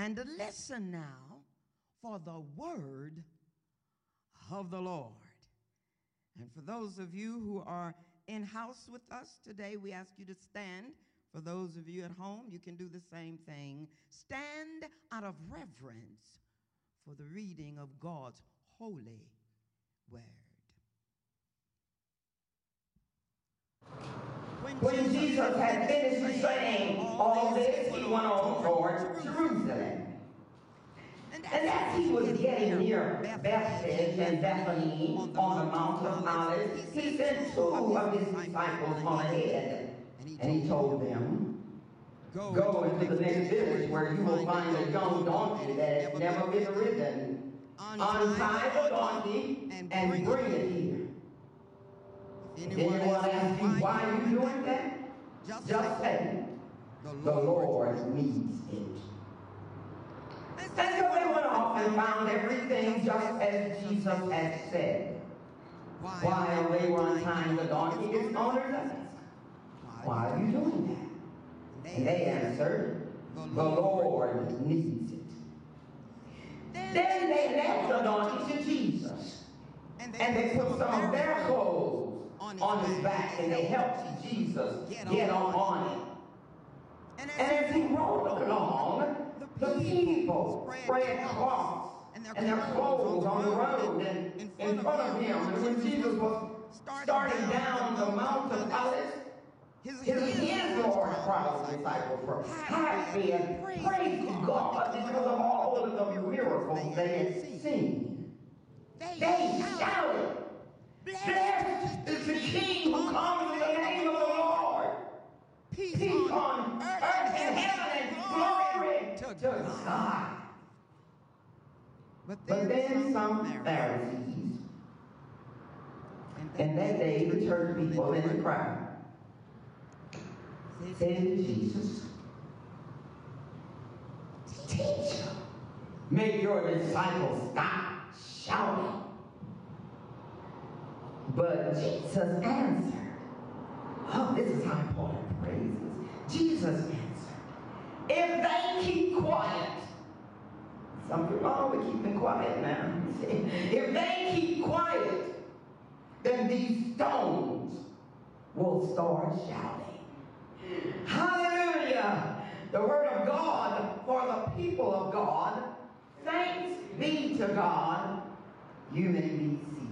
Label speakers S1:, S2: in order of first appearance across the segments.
S1: And listen now for the word of the Lord. And for those of you who are in house with us today, we ask you to stand. For those of you at home, you can do the same thing. Stand out of reverence for the reading of God's holy word.
S2: When Jesus had finished saying all this, he went on toward Jerusalem. And as he was getting near Bethphage and Bethany on the Mount of Olives, he sent two of his disciples on ahead. And he told them, Go into the next village where you will find a young donkey that has never been ridden. Untie the donkey and bring it here. Anyone asks you why are you doing that, just say, the Lord needs it. And so they went off and found everything just as Jesus had said. While they were untying the donkey, his owners asked, Why are you doing that? And they answered, The Lord needs it. Then they left the donkey to Jesus. And they put some of their clothes on his back and they helped Jesus get on, on it. And as he rode along, the people spread cloths and their clothes on the road and in front of him. And when Jesus was starting down the Mount of Olives, his, his, his crowd of disciples were happy and praised God. Because of all of the miracles they had seen. They shouted, Blessed is the King who comes in the name of the Lord. Peace, Peace on earth and heaven and glory to God. But then, but then some Pharisees, and that day the church people in the crowd said to Jesus, Teacher, make your disciples stop shouting. But Jesus answered, Oh, this is how important praise is. Jesus answered, if they keep quiet, something oh, wrong with keeping quiet now. If they keep quiet, then these stones will start shouting. Hallelujah! The word of God for the people of God. Thanks be to God. You may be seated.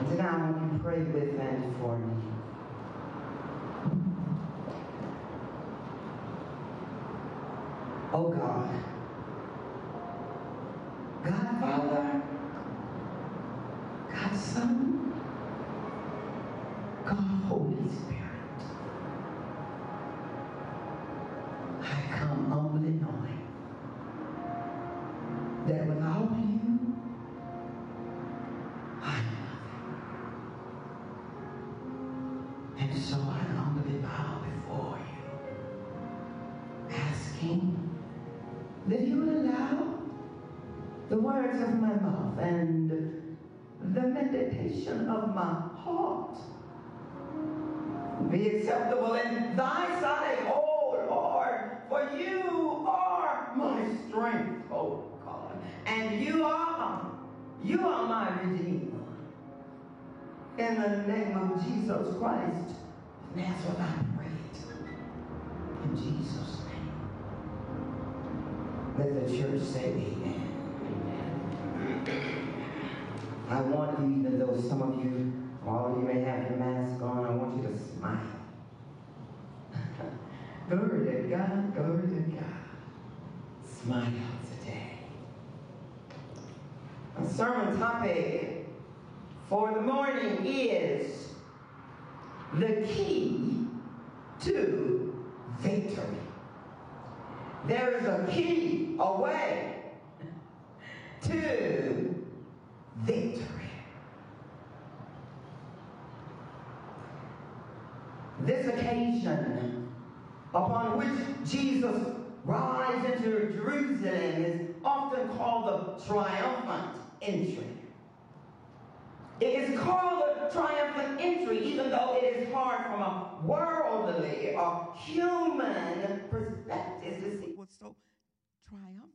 S2: And now you pray with and for me. Oh. God in thy sight, oh Lord, for you are my strength, oh God, and you are, you are my Redeemer. In the name of Jesus Christ, that's what I prayed. In Jesus' name. let the church say amen. I want you, even though some of you, all of you may have your mask on, I want you to smile. Glory to God, glory to God. Smile today. A sermon topic for the morning is the key to victory. There is a key, a way to victory. This occasion upon which Jesus rides into Jerusalem is often called the triumphant entry. It is called a triumphant entry, even though it is hard from a worldly
S1: or human perspective to see.
S2: What's so triumphant?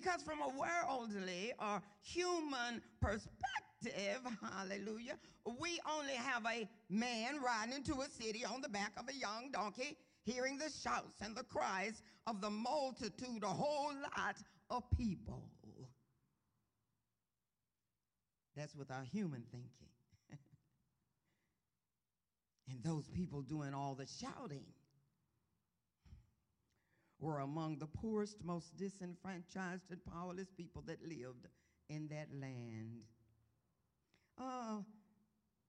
S2: Because from a worldly or human perspective, hallelujah, we only have a man riding into a city on the back of a young donkey, hearing the shouts and the cries of the multitude, a whole lot of people. That's with our human thinking. and those people doing all the shouting were among the poorest, most disenfranchised, and powerless people that lived in that land. Uh,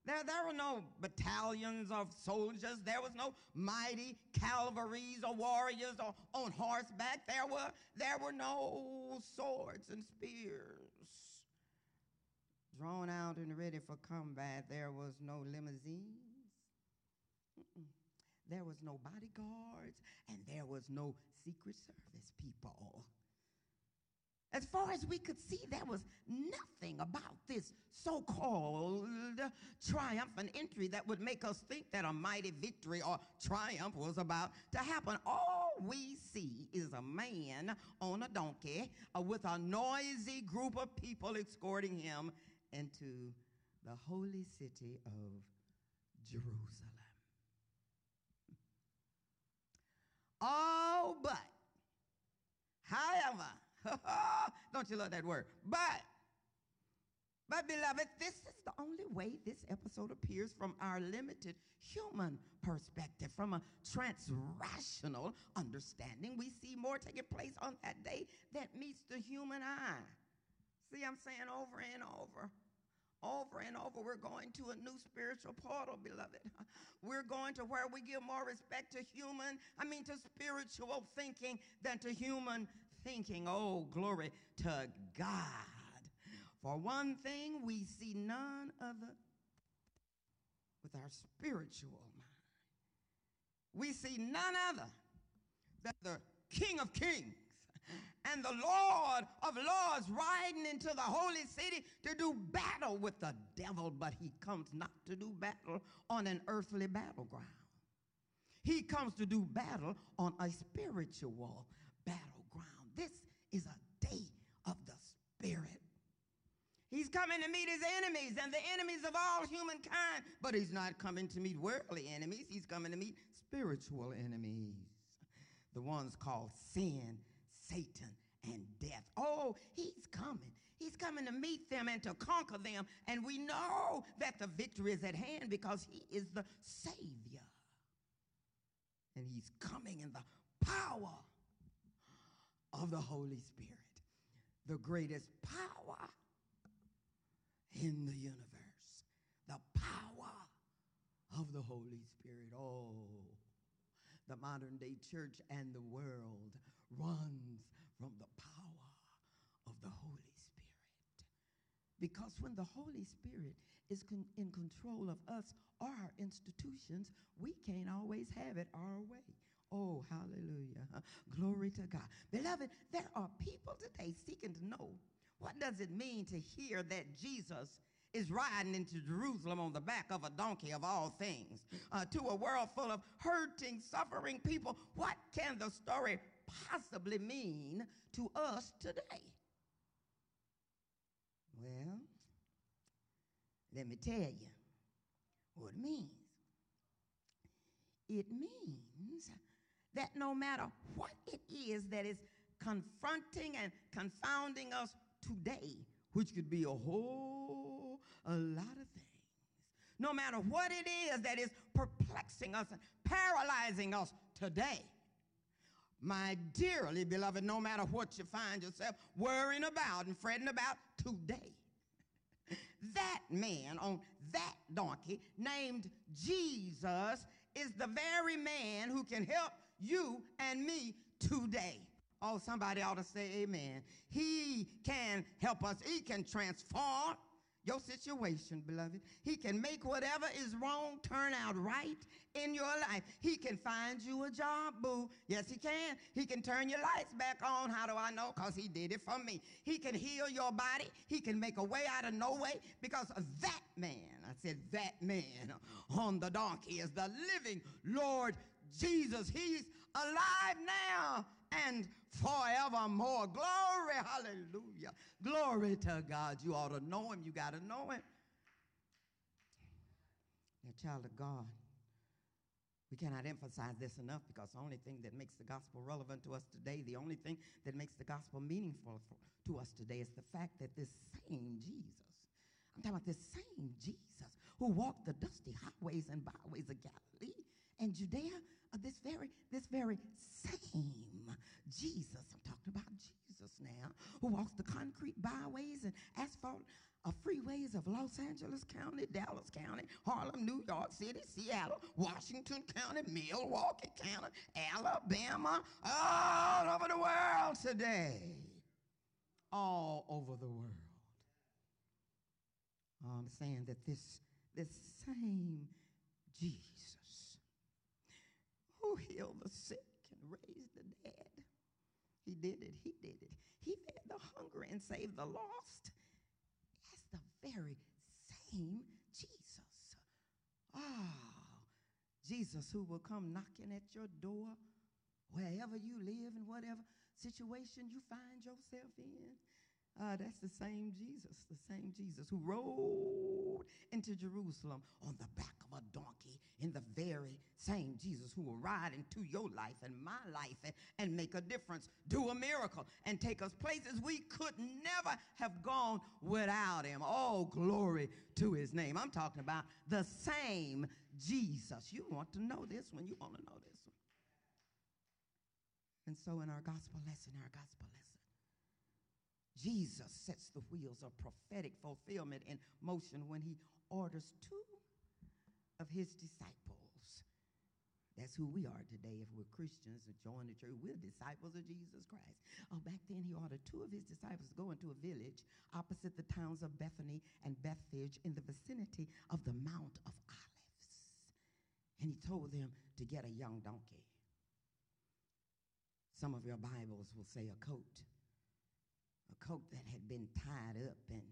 S2: there, there were no battalions of soldiers. There was no mighty cavalries or warriors or on horseback. There were, there were no swords and spears drawn out and ready for combat. There was no limousines. Mm-mm. There was no bodyguards, and there was no Secret Service people. As far as we could see, there was nothing about this so called triumphant entry that would make us think that a mighty victory or triumph was about to happen. All we see is a man on a donkey uh, with a noisy group of people escorting him into the holy city of Jerusalem. Oh, but, however, don't you love that word? But, but beloved, this is the only way this episode appears from our limited human perspective. From a transrational understanding, we see more taking place on that day that meets the human eye. See, I'm saying over and over over and over, we're going to a new spiritual portal, beloved. We're going to where we give more respect to human, I mean, to spiritual thinking than to human thinking. Oh, glory to God. For one thing, we see none other with our spiritual mind. We see none other than the King of Kings and the Lord of Lords riding into the holy city to do battle with the devil, but he comes not to do battle on an earthly battleground. He comes to do battle on a spiritual battleground. This is a day of the Spirit. He's coming to meet his enemies and the enemies of all humankind, but he's not coming to meet worldly enemies. He's coming to meet spiritual enemies, the ones called sin Satan and death. Oh, he's coming. He's coming to meet them and to conquer them. And we know that the victory is at hand because he is the Savior. And he's coming in the power of the Holy Spirit, the greatest power in the universe, the power of the Holy Spirit. Oh, the modern day church and the world runs from the power of the Holy Spirit. Because when the Holy Spirit is con in control of us or our institutions, we can't always have it our way. Oh, hallelujah. Glory to God. Beloved, there are people today seeking to know what does it mean to hear that Jesus is riding into Jerusalem on the back of a donkey of all things uh, to a world full of hurting, suffering people. What can the story possibly mean to us today? Well, let me tell you what it means. It means that no matter what it is that is confronting and confounding us today, which could be a whole a lot of things, no matter what it is that is perplexing us and paralyzing us today, my dearly beloved, no matter what you find yourself worrying about and fretting about today, that man on that donkey named Jesus is the very man who can help you and me today. Oh, somebody ought to say amen. He can help us. He can transform your situation, beloved. He can make whatever is wrong turn out right in your life. He can find you a job, boo. Yes, he can. He can turn your lights back on. How do I know? Because he did it for me. He can heal your body. He can make a way out of no way because of that man. I said, that man on the donkey is the living Lord Jesus. He's alive now and forevermore. Glory, hallelujah. Glory to God. You ought to know him. You got to know him. Now, child of God, we cannot emphasize this enough because the only thing that makes the gospel relevant to us today, the only thing that makes the gospel meaningful for, to us today is the fact that this same Jesus, I'm talking about this same Jesus who walked the dusty highways and byways of Galilee and Judea, uh, this very, this very same Jesus, I'm talking about Jesus now, who walks the concrete byways and asphalt uh, freeways of Los Angeles County, Dallas County, Harlem, New York City, Seattle, Washington County, Milwaukee County, Alabama, all over the world today. All over the world. I'm saying that this, this same Jesus who healed the sick and raised the dead he did it. He did it. He fed the hungry and saved the lost. That's the very same Jesus. Ah, Jesus who will come knocking at your door wherever you live and whatever situation you find yourself in. Uh, that's the same Jesus, the same Jesus who rode into Jerusalem on the back of a donkey, in the very same Jesus who will ride into your life and my life and, and make a difference, do a miracle, and take us places we could never have gone without him. Oh, glory to his name. I'm talking about the same Jesus. You want to know this one, you want to know this one. And so, in our gospel lesson, our gospel lesson, Jesus sets the wheels of prophetic fulfillment in motion when he orders two of his disciples. That's who we are today if we're Christians and join the church. We're disciples of Jesus Christ. Oh, back then he ordered two of his disciples to go into a village opposite the towns of Bethany and Bethphage in the vicinity of the Mount of Olives. And he told them to get a young donkey. Some of your Bibles will say a coat a coat that had been tied up and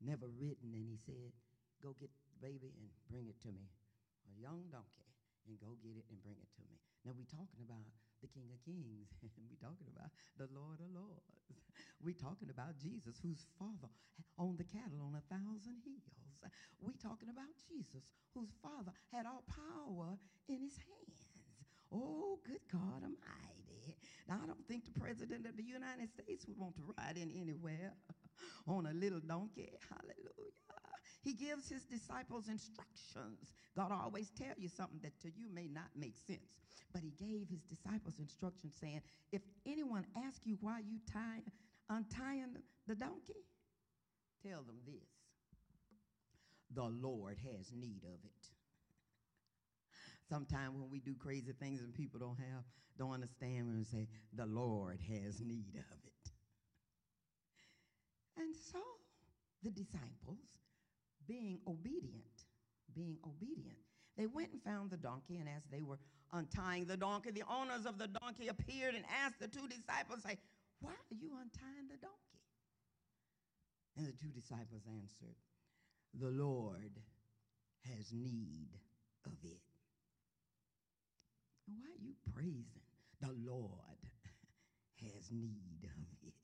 S2: never ridden. And he said, Go get the baby and bring it to me. A young donkey, and go get it and bring it to me. Now, we're talking about the King of Kings, and we're talking about the Lord of Lords. We're talking about Jesus, whose father owned the cattle on a thousand hills. We're talking about Jesus, whose father had all power in his hands. Oh, good God Almighty. Now, I don't think the President of the United States would want to ride in anywhere on a little donkey. Hallelujah. He gives his disciples instructions. God always tell you something that to you may not make sense. But he gave his disciples instructions saying, if anyone asks you why you tie, untying the donkey, tell them this. The Lord has need of it. Sometimes when we do crazy things and people don't have, don't understand, we say, the Lord has need of it. And so the disciples, being obedient, being obedient, they went and found the donkey, and as they were untying the donkey, the owners of the donkey appeared and asked the two disciples, say, why are you untying the donkey? And the two disciples answered, the Lord has need of it. Why are you praising? The Lord has need of it.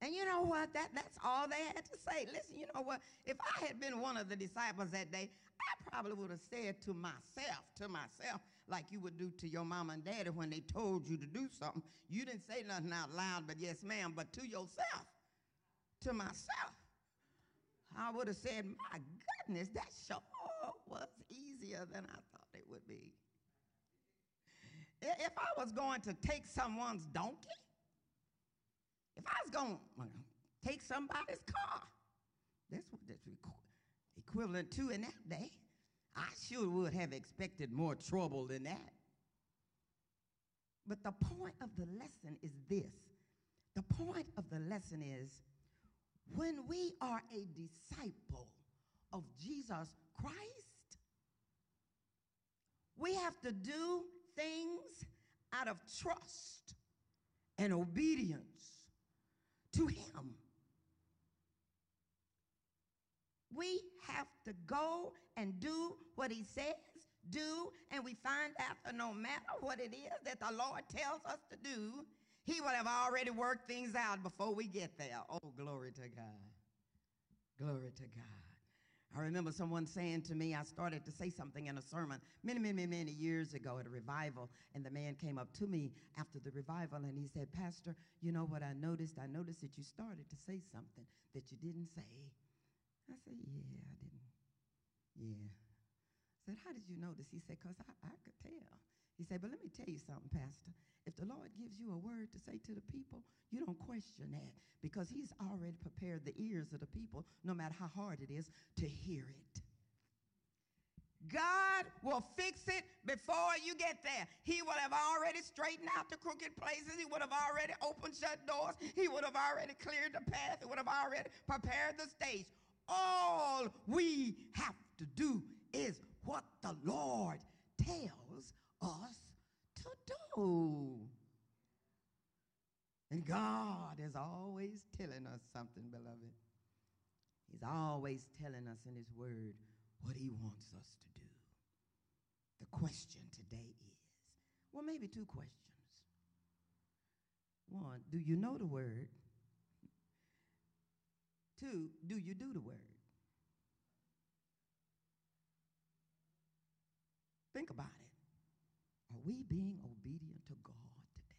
S2: And you know what? That, that's all they had to say. Listen, you know what? If I had been one of the disciples that day, I probably would have said to myself, to myself, like you would do to your mom and daddy when they told you to do something. You didn't say nothing out loud, but yes, ma'am, but to yourself, to myself. I would have said, my goodness, that sure was easier than I thought it would be. If I was going to take someone's donkey, if I was going to uh, take somebody's car, that's what that's equivalent to in that day. I sure would have expected more trouble than that. But the point of the lesson is this. The point of the lesson is when we are a disciple of Jesus Christ, we have to do things out of trust and obedience to Him. We have to go and do what He says do, and we find out that no matter what it is that the Lord tells us to do, He will have already worked things out before we get there. Oh, glory to God. Glory to God. I remember someone saying to me, I started to say something in a sermon many, many, many years ago at a revival, and the man came up to me after the revival and he said, Pastor, you know what I noticed? I noticed that you started to say something that you didn't say. I said, Yeah, I didn't. Yeah. I said, How did you notice? He said, Because I, I could tell. He said, But let me tell you something, Pastor. If the Lord gives you a word to say to the people, you don't question that because He's already prepared the ears of the people, no matter how hard it is, to hear it. God will fix it before you get there. He would have already straightened out the crooked places. He would have already opened shut doors. He would have already cleared the path. He would have already prepared the stage. All we have to do is what the Lord tells us to do. And God is always telling us something, beloved. He's always telling us in His Word what He wants us to do. The question today is well, maybe two questions. One, do you know the Word? Two, do you do the Word? Think about it. We being obedient to God today?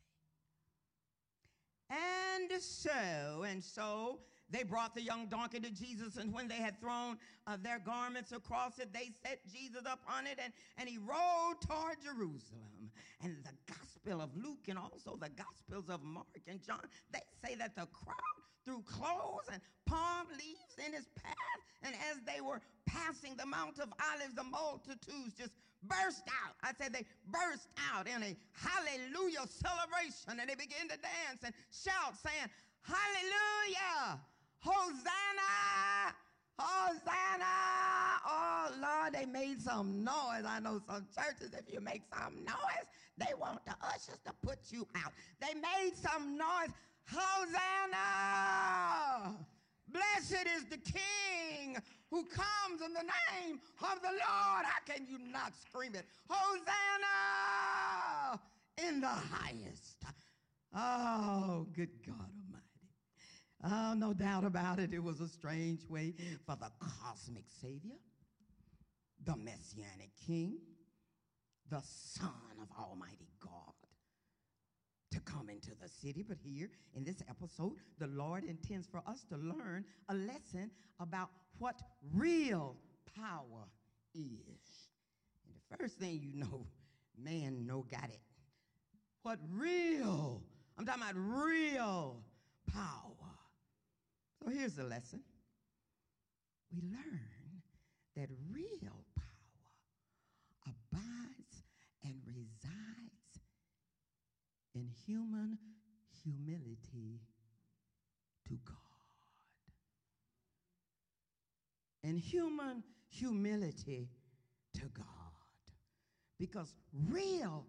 S2: And so, and so, they brought the young donkey to Jesus, and when they had thrown uh, their garments across it, they set Jesus upon it, and, and he rode toward Jerusalem. And the Gospel of Luke and also the Gospels of Mark and John, they say that the crowd threw clothes and palm leaves in his path, and as they were passing the Mount of Olives, the multitudes just burst out. I said they burst out in a hallelujah celebration and they began to dance and shout, saying, Hallelujah! Hosanna! Hosanna! Oh Lord, they made some noise. I know some churches, if you make some noise, they want the ushers to put you out. They made some noise. Hosanna! Blessed is the King who comes in the name of the Lord. How can you not scream it? Hosanna in the highest. Oh, good God Almighty. Oh, no doubt about it. It was a strange way for the cosmic Savior, the Messianic King, the Son of Almighty to come into the city. But here in this episode, the Lord intends for us to learn a lesson about what real power is. And the first thing you know, man no got it. What real, I'm talking about real power. So here's the lesson. We learn that real power abides and resides in human humility to God and human humility to God. Because real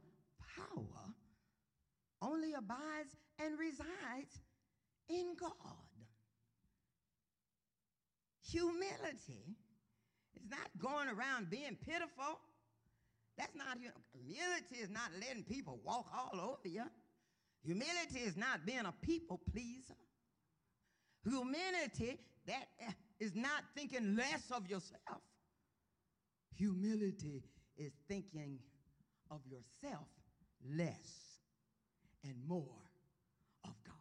S2: power only abides and resides in God. Humility is not going around being pitiful. That's not humility is not letting people walk all over you. Humility is not being a people pleaser. Humility that eh, not thinking less of yourself. Humility is thinking of yourself less and more of God.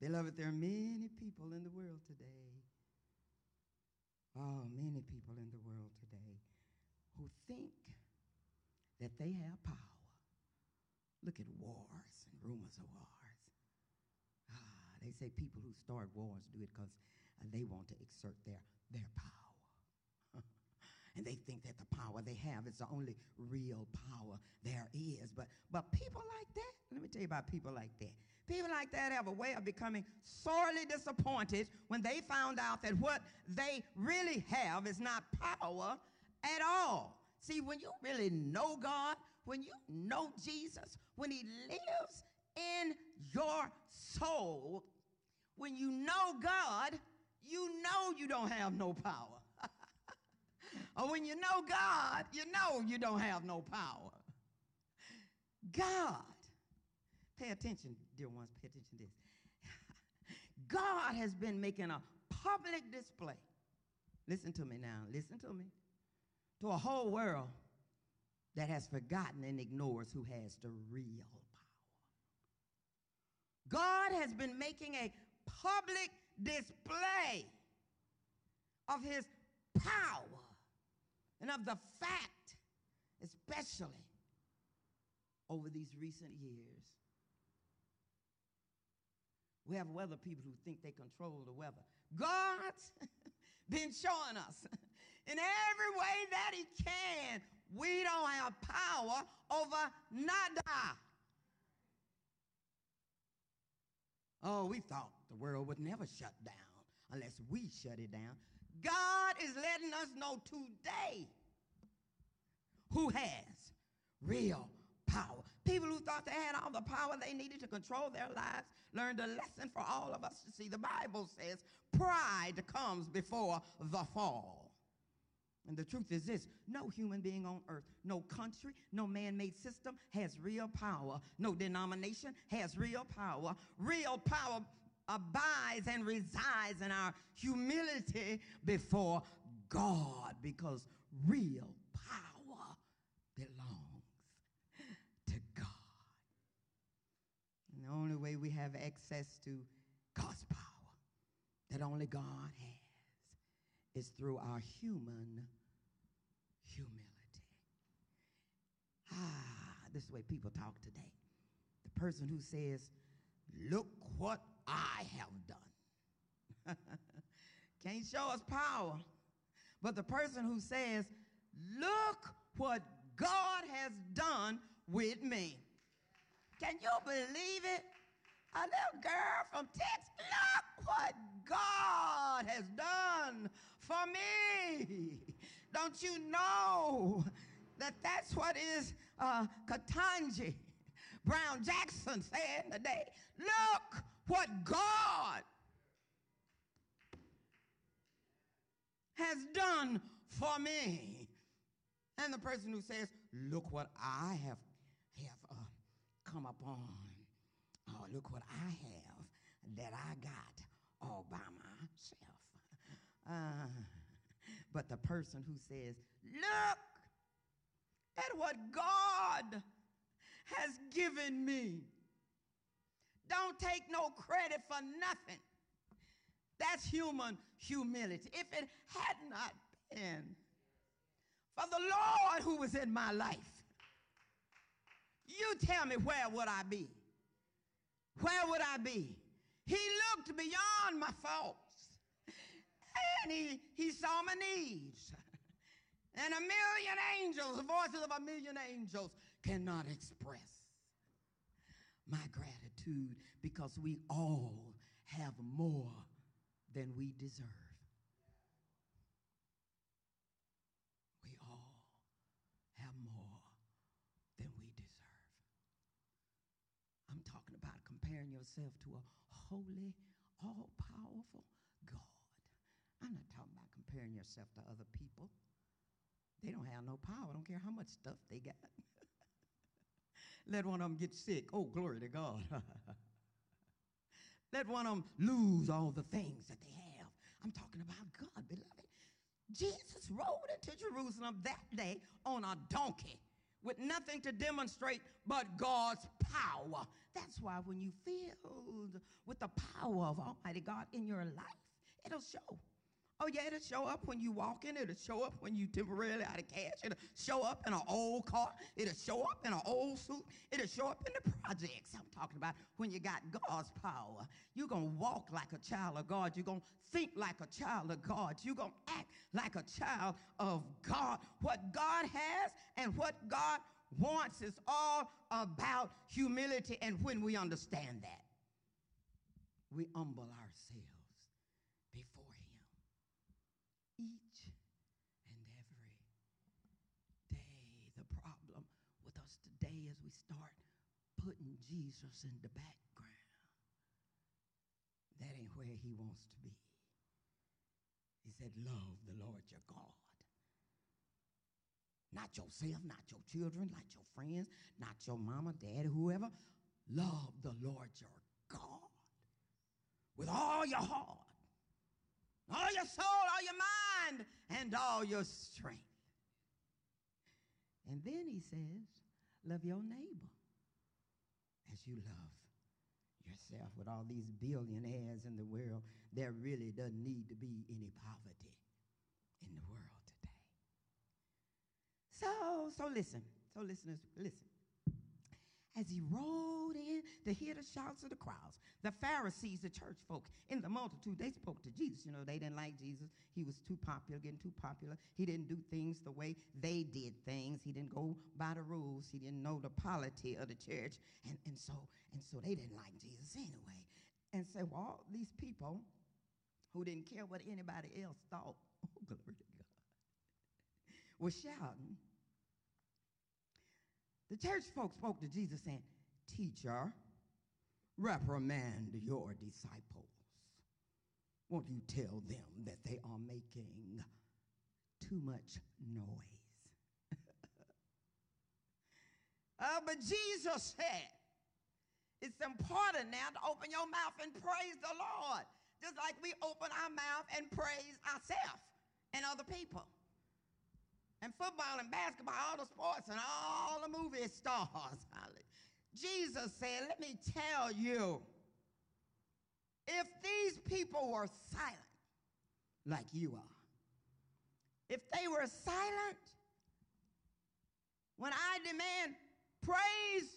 S2: Beloved, there are many people in the world today. Oh, many people in the world today who think that they have power. Look at wars and rumors of wars. They say people who start wars do it because uh, they want to exert their, their power. and they think that the power they have is the only real power there is. But, but people like that, let me tell you about people like that. People like that have a way of becoming sorely disappointed when they found out that what they really have is not power at all. See, when you really know God, when you know Jesus, when He lives in your soul, when you know God, you know you don't have no power. or when you know God, you know you don't have no power. God, pay attention, dear ones, pay attention to this. God has been making a public display. Listen to me now, listen to me. To a whole world that has forgotten and ignores who has the real power. God has been making a public display of his power and of the fact, especially over these recent years. We have weather people who think they control the weather. God's been showing us in every way that he can, we don't have power over nada. Oh, we thought the world would never shut down unless we shut it down. God is letting us know today who has real power. People who thought they had all the power they needed to control their lives learned a lesson for all of us to see. The Bible says pride comes before the fall. And the truth is this no human being on earth, no country, no man made system has real power. No denomination has real power. Real power abides and resides in our humility before God because real power belongs to God. And the only way we have access to God's power that only God has is through our human humility. Ah, this is the way people talk today. The person who says, Look what I have done. Can't show us power. But the person who says, Look what God has done with me. Can you believe it? A little girl from Texas, look what God has done for me. Don't you know that that's what is uh, Ketanji Brown Jackson saying today? Look what God has done for me. And the person who says, look what I have, have uh, come upon. Oh, look what I have that I got all by myself. Uh, but the person who says, Look at what God has given me. Don't take no credit for nothing. That's human humility. If it had not been for the Lord who was in my life, you tell me where would I be? Where would I be? He looked beyond my faults and he, he saw my needs. And a million angels, the voices of a million angels, cannot express my gratitude because we all have more than we deserve. We all have more than we deserve. I'm talking about comparing yourself to a holy, all powerful. I'm not talking about comparing yourself to other people. They don't have no power. I don't care how much stuff they got. Let one of them get sick. Oh, glory to God. Let one of them lose all the things that they have. I'm talking about God, beloved. Jesus rode into Jerusalem that day on a donkey with nothing to demonstrate but God's power. That's why when you filled with the power of Almighty God in your life, it'll show. Oh, yeah, it'll show up when you walk in. It'll show up when you temporarily out of cash. It'll show up in an old car. It'll show up in an old suit. It'll show up in the projects. I'm talking about when you got God's power. You're to walk like a child of God. You're to think like a child of God. You're to act like a child of God. What God has and what God wants is all about humility and when we understand that. we humble ourselves before Him each and every day. The problem with us today is we start putting Jesus in the background. That ain't where He wants to be. He said, Love the Lord your God. Not yourself, not your children, not your friends, not your mama, daddy, whoever. Love the Lord your God with all your heart, all your soul, all your mind, and all your strength. And then he says, love your neighbor as you love yourself. With all these billionaires in the world, there really doesn't need to be any poverty in the world today. So, so listen. So listeners, listen as he rode in to hear the shouts of the crowds. The Pharisees, the church folk in the multitude, they spoke to Jesus. You know, they didn't like Jesus. He was too popular, getting too popular. He didn't do things the way they did things. He didn't go by the rules. He didn't know the polity of the church. And, and, so, and so they didn't like Jesus anyway. And so all these people who didn't care what anybody else thought, oh, glory to God, were shouting the church folks spoke to Jesus saying, Teacher, reprimand your disciples. Won't you tell them that they are making too much noise? uh, but Jesus said, it's important now to open your mouth and praise the Lord, just like we open our mouth and praise ourselves and other people and football and basketball, all the sports and all Jesus said, Let me tell you, if these people were silent like you are, if they were silent when I demand praise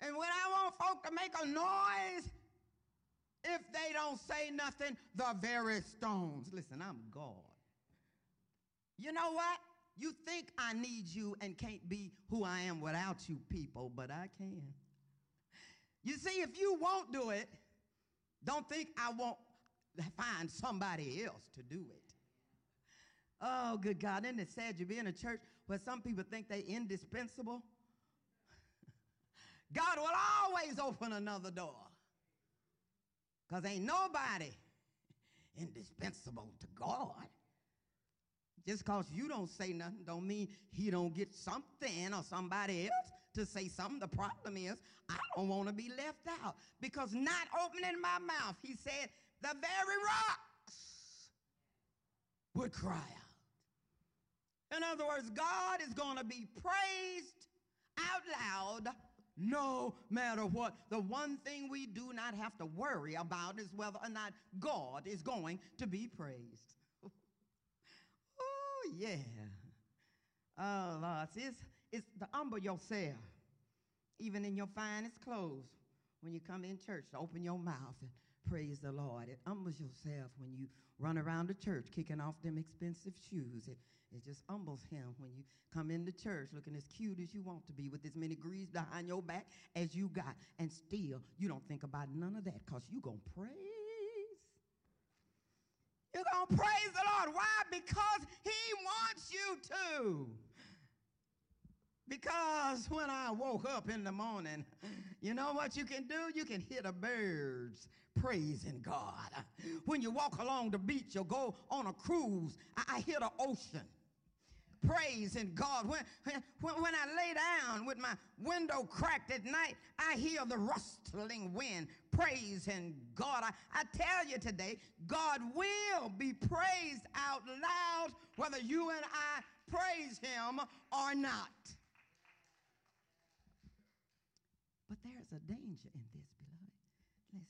S2: and when I want folk to make a noise, if they don't say nothing, the very stones. Listen, I'm God. You know what? You think I need you and can't be who I am without you people, but I can. You see, if you won't do it, don't think I won't find somebody else to do it. Oh, good God. Isn't it sad you be in a church where some people think they're indispensable? God will always open another door. Because ain't nobody indispensable to God. Just because you don't say nothing don't mean he don't get something or somebody else to say something. The problem is I don't want to be left out because not opening my mouth, he said, the very rocks would cry out. In other words, God is going to be praised out loud no matter what. The one thing we do not have to worry about is whether or not God is going to be praised Oh, yeah. Oh, Lord. It's, it's to humble yourself, even in your finest clothes, when you come in church, to open your mouth and praise the Lord. It humbles yourself when you run around the church kicking off them expensive shoes. It, it just humbles him when you come into church looking as cute as you want to be with as many greaves behind your back as you got. And still, you don't think about none of that because you're going to praise you're going to praise the Lord. Why? Because He wants you to. Because when I woke up in the morning, you know what you can do? You can hear the birds praising God. When you walk along the beach or go on a cruise, I, I hear the ocean praising God. When, when, when I lay down with my window cracked at night, I hear the rustling wind Praise praising God. I, I tell you today, God will be praised out loud whether you and I praise him or not. But there's a danger in this, beloved. Listen,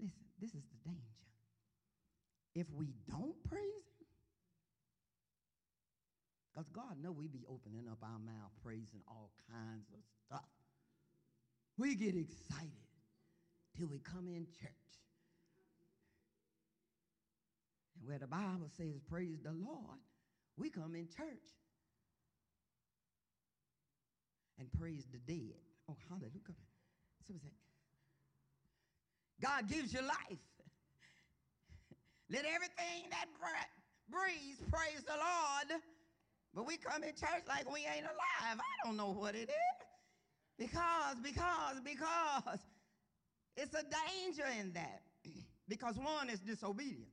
S2: listen, this is the danger. If we don't praise because God know we be opening up our mouth praising all kinds of stuff. We get excited till we come in church. And where the Bible says praise the Lord, we come in church and praise the dead. Oh, hallelujah. So we say, God gives you life. Let everything that breathes praise the Lord. But we come in church like we ain't alive. I don't know what it is. Because, because, because it's a danger in that. because one is disobedience.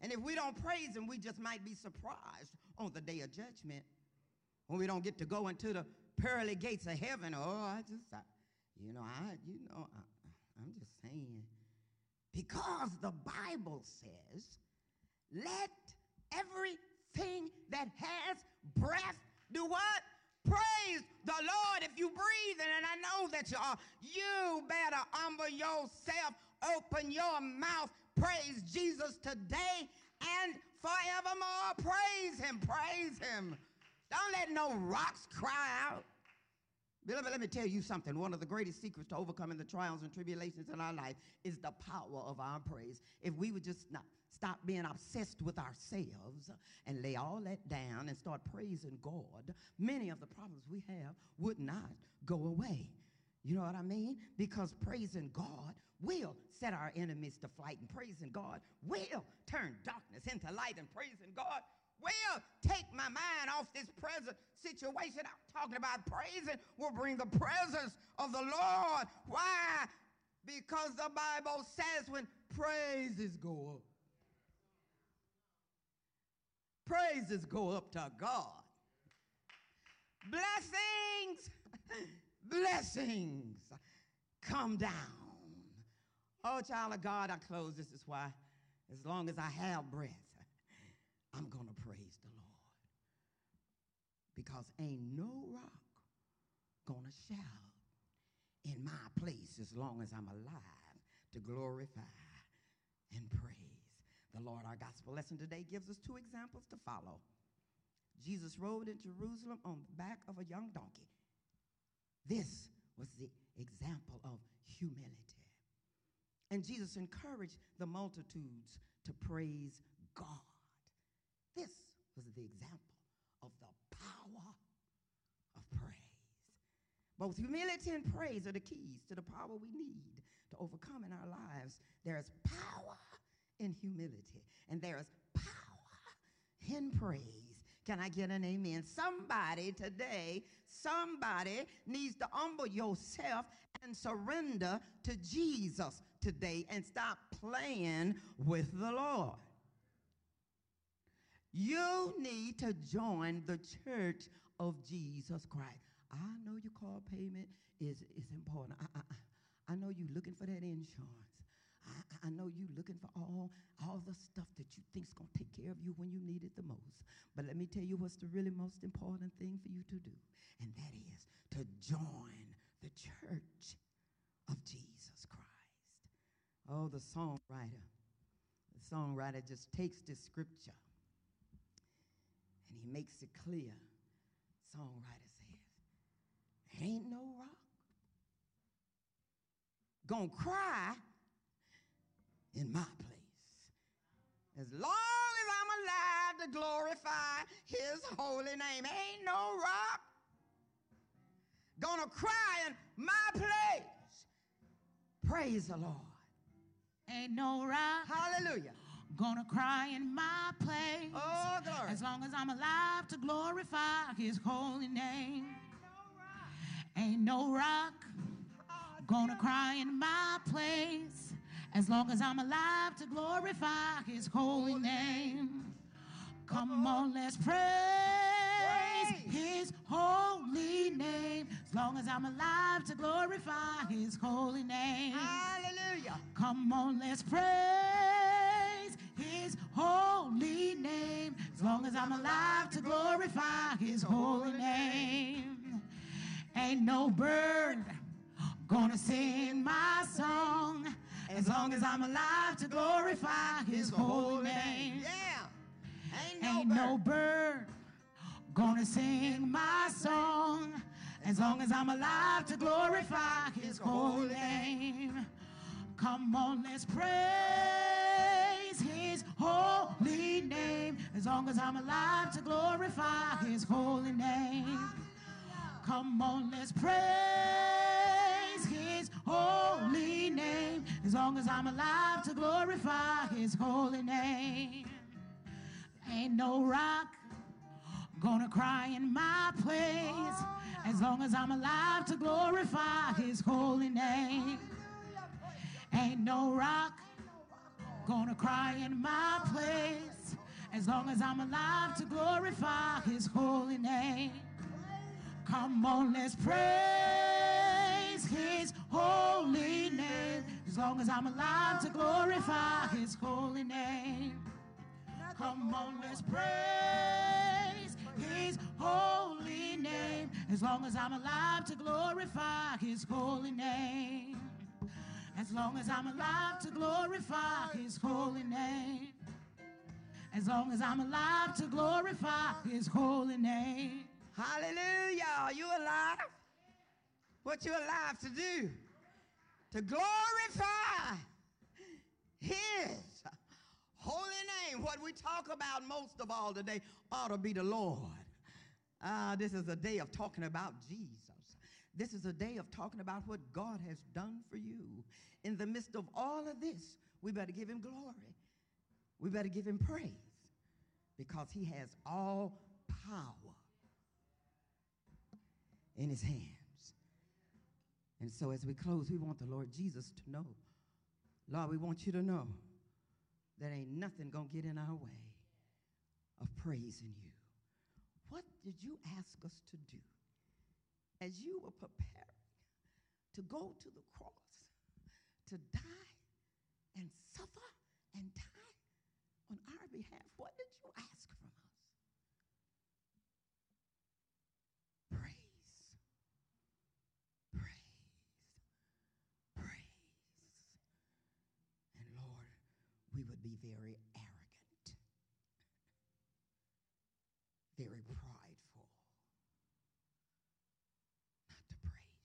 S2: And if we don't praise him, we just might be surprised on the day of judgment when we don't get to go into the pearly gates of heaven. Oh, I just, I, you know, I, you know, I, I'm just saying. Because the Bible says, let everything that has breath do what? Praise the Lord if you breathe, and I know that you are. You better humble yourself, open your mouth, praise Jesus today and forevermore. Praise him, praise him. Don't let no rocks cry out. Beloved, let me tell you something. One of the greatest secrets to overcoming the trials and tribulations in our life is the power of our praise. If we would just not stop being obsessed with ourselves and lay all that down and start praising God, many of the problems we have would not go away. You know what I mean? Because praising God will set our enemies to flight, and praising God will turn darkness into light, and praising God will take my mind off this present situation I'm talking about. Praising will bring the presence of the Lord. Why? Because the Bible says when praises go up, praises go up to God. Blessings, blessings come down. Oh, child of God, I close. This is why, as long as I have breath, I'm going to praise the Lord. Because ain't no rock going to shout in my place as long as I'm alive to glorify and praise the Lord. Our gospel lesson today gives us two examples to follow. Jesus rode in Jerusalem on the back of a young donkey. This was the example of humility. And Jesus encouraged the multitudes to praise God. This was the example of the power of praise. Both humility and praise are the keys to the power we need to overcome in our lives. There is power in humility, and there is power in praise. Can I get an amen? Somebody today, somebody needs to humble yourself and surrender to Jesus today and stop playing with the Lord. You need to join the church of Jesus Christ. I know your car payment is, is important. I, I, I know you're looking for that insurance. I, know you're looking for all, all the stuff that you think is going to take care of you when you need it the most. But let me tell you what's the really most important thing for you to do, and that is to join the church of Jesus Christ. Oh, the songwriter. The songwriter just takes this scripture and he makes it clear. Songwriter says, Ain't no rock gonna cry in my place. As long as I'm alive to glorify his holy name, ain't no rock gonna cry in my place. Praise the Lord.
S3: Ain't no rock.
S2: Hallelujah
S3: Gonna cry in my place.
S2: Oh, glory.
S3: As long as I'm alive to glorify his holy name. Ain't no rock oh, gonna cry in my place. As long as I'm alive to glorify his holy name. Come on, let's praise his holy name. As long as I'm alive to glorify his holy name.
S2: Hallelujah.
S3: Come on, let's praise his holy name. As long as I'm alive to glorify his holy name. Ain't no bird gonna sing my song. As long as I'm alive to glorify his holy name.
S2: Yeah.
S3: Ain't no, Ain't bird. no bird gonna sing my song. As long as I'm alive to glorify his holy name. Come on, let's praise his holy name. As long as I'm alive to glorify his holy name. Come on, let's praise his holy name. As long as I'm alive to glorify his holy name. Ain't no rock gonna cry in my place as long as I'm alive to glorify his holy name. Ain't no rock gonna cry in my place as long as I'm alive to glorify his holy name. Come on, let's praise his holy name as long as I'm alive to glorify his holy name. Come on, let's praise his holy name as long as I'm alive to glorify his holy name. As long as I'm alive to glorify his holy name. As long as I'm alive to glorify his holy name.
S2: Hallelujah. Are you alive? What you alive to do? To glorify his holy name. What we talk about most of all today ought to be the Lord. Uh, this is a day of talking about Jesus. This is a day of talking about what God has done for you. In the midst of all of this, we better give him glory. We better give him praise because he has all power in his hands. And so as we close, we want the Lord Jesus to know. Lord, we want you to know that ain't nothing going to get in our way of praising you. What did you ask us to do as you were preparing to go to the cross, to die and suffer and die on our behalf? What did you ask from us? be very arrogant, very prideful, not to praise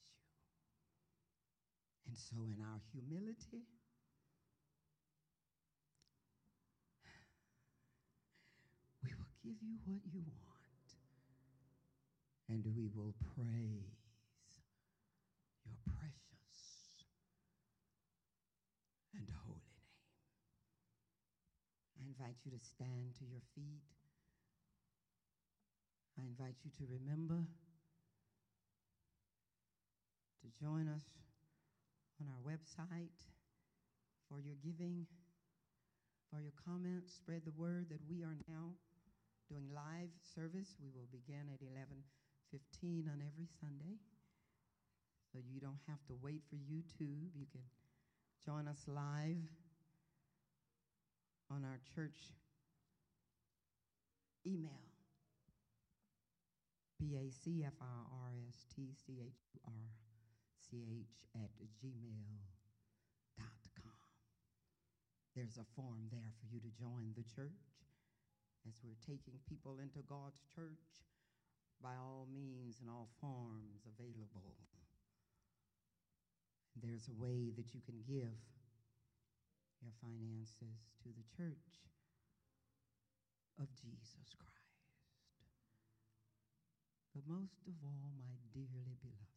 S2: you. And so, in our humility, we will give you what you want, and we will praise your precious and holy name. I invite you to stand to your feet. I invite you to remember to join us on our website for your giving, for your comments. Spread the word that we are now doing live service. We will begin at 11:15 on every Sunday. So you don't have to wait for YouTube. You can join us live on our church email. B-A-C-F-I-R-S-T-C-H-U-R-C-H at gmail.com. There's a form there for you to join the church as we're taking people into God's church by all means and all forms available. There's a way that you can give your finances to the church of Jesus Christ. But most of all, my dearly beloved,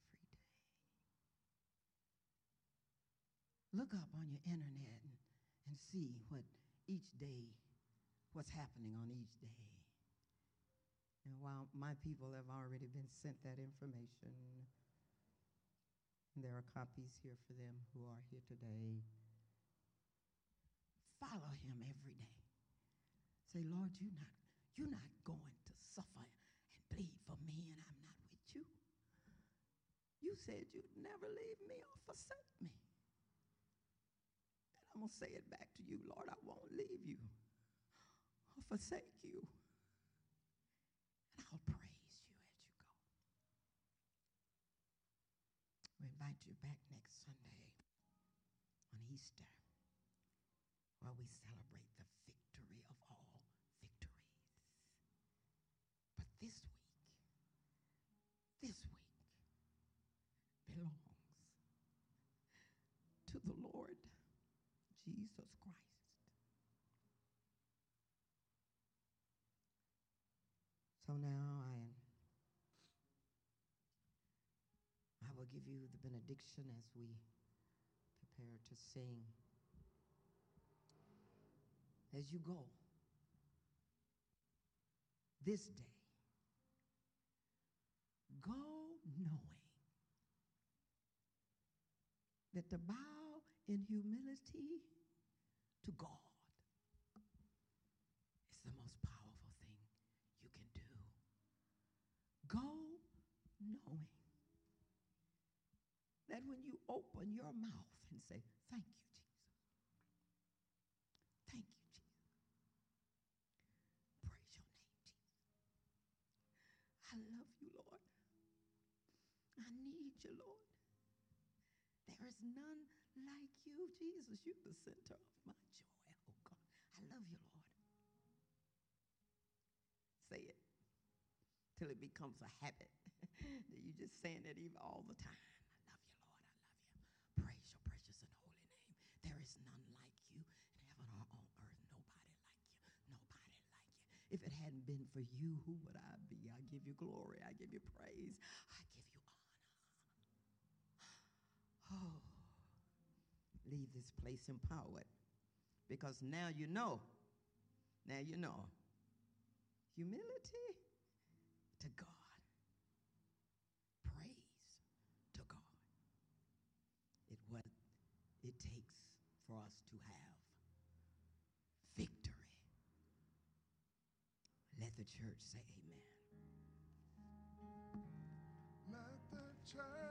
S2: Look up on your internet and, and see what each day, what's happening on each day. And while my people have already been sent that information, there are copies here for them who are here today. Follow him every day. Say, Lord, you're not, you're not going to suffer and bleed for me, and I'm not with you. You said you'd never leave me or forsake me. I'm going to say it back to you, Lord. I won't leave you or forsake you. And I'll praise you as you go. We invite you back next Sunday on Easter, where we celebrate the victory of all victories. But this week, this week belongs to the Lord Jesus Christ. So now I I will give you the benediction as we prepare to sing. As you go this day, go knowing that to bow in humility to God is the most powerful thing you can do. Go knowing that when you open your mouth and say, Thank you, Jesus. Thank you, Jesus. Praise your name, Jesus. I love you, Lord. I need you, Lord. There is none like you, Jesus. You're the center of my joy, oh God. I love you, Lord. Say it till it becomes a habit that you just saying it even all the time. I love you, Lord. I love you. Praise your precious and holy name. There is none like you in heaven or on earth. Nobody like you. Nobody like you. If it hadn't been for you, who would I be? I give you glory. I give you praise. I give you honor. Oh, leave this place empowered because now you know. Now you know. Humility to God. Praise to God. It what it takes for us to have victory. Let the church say amen.
S4: Let the church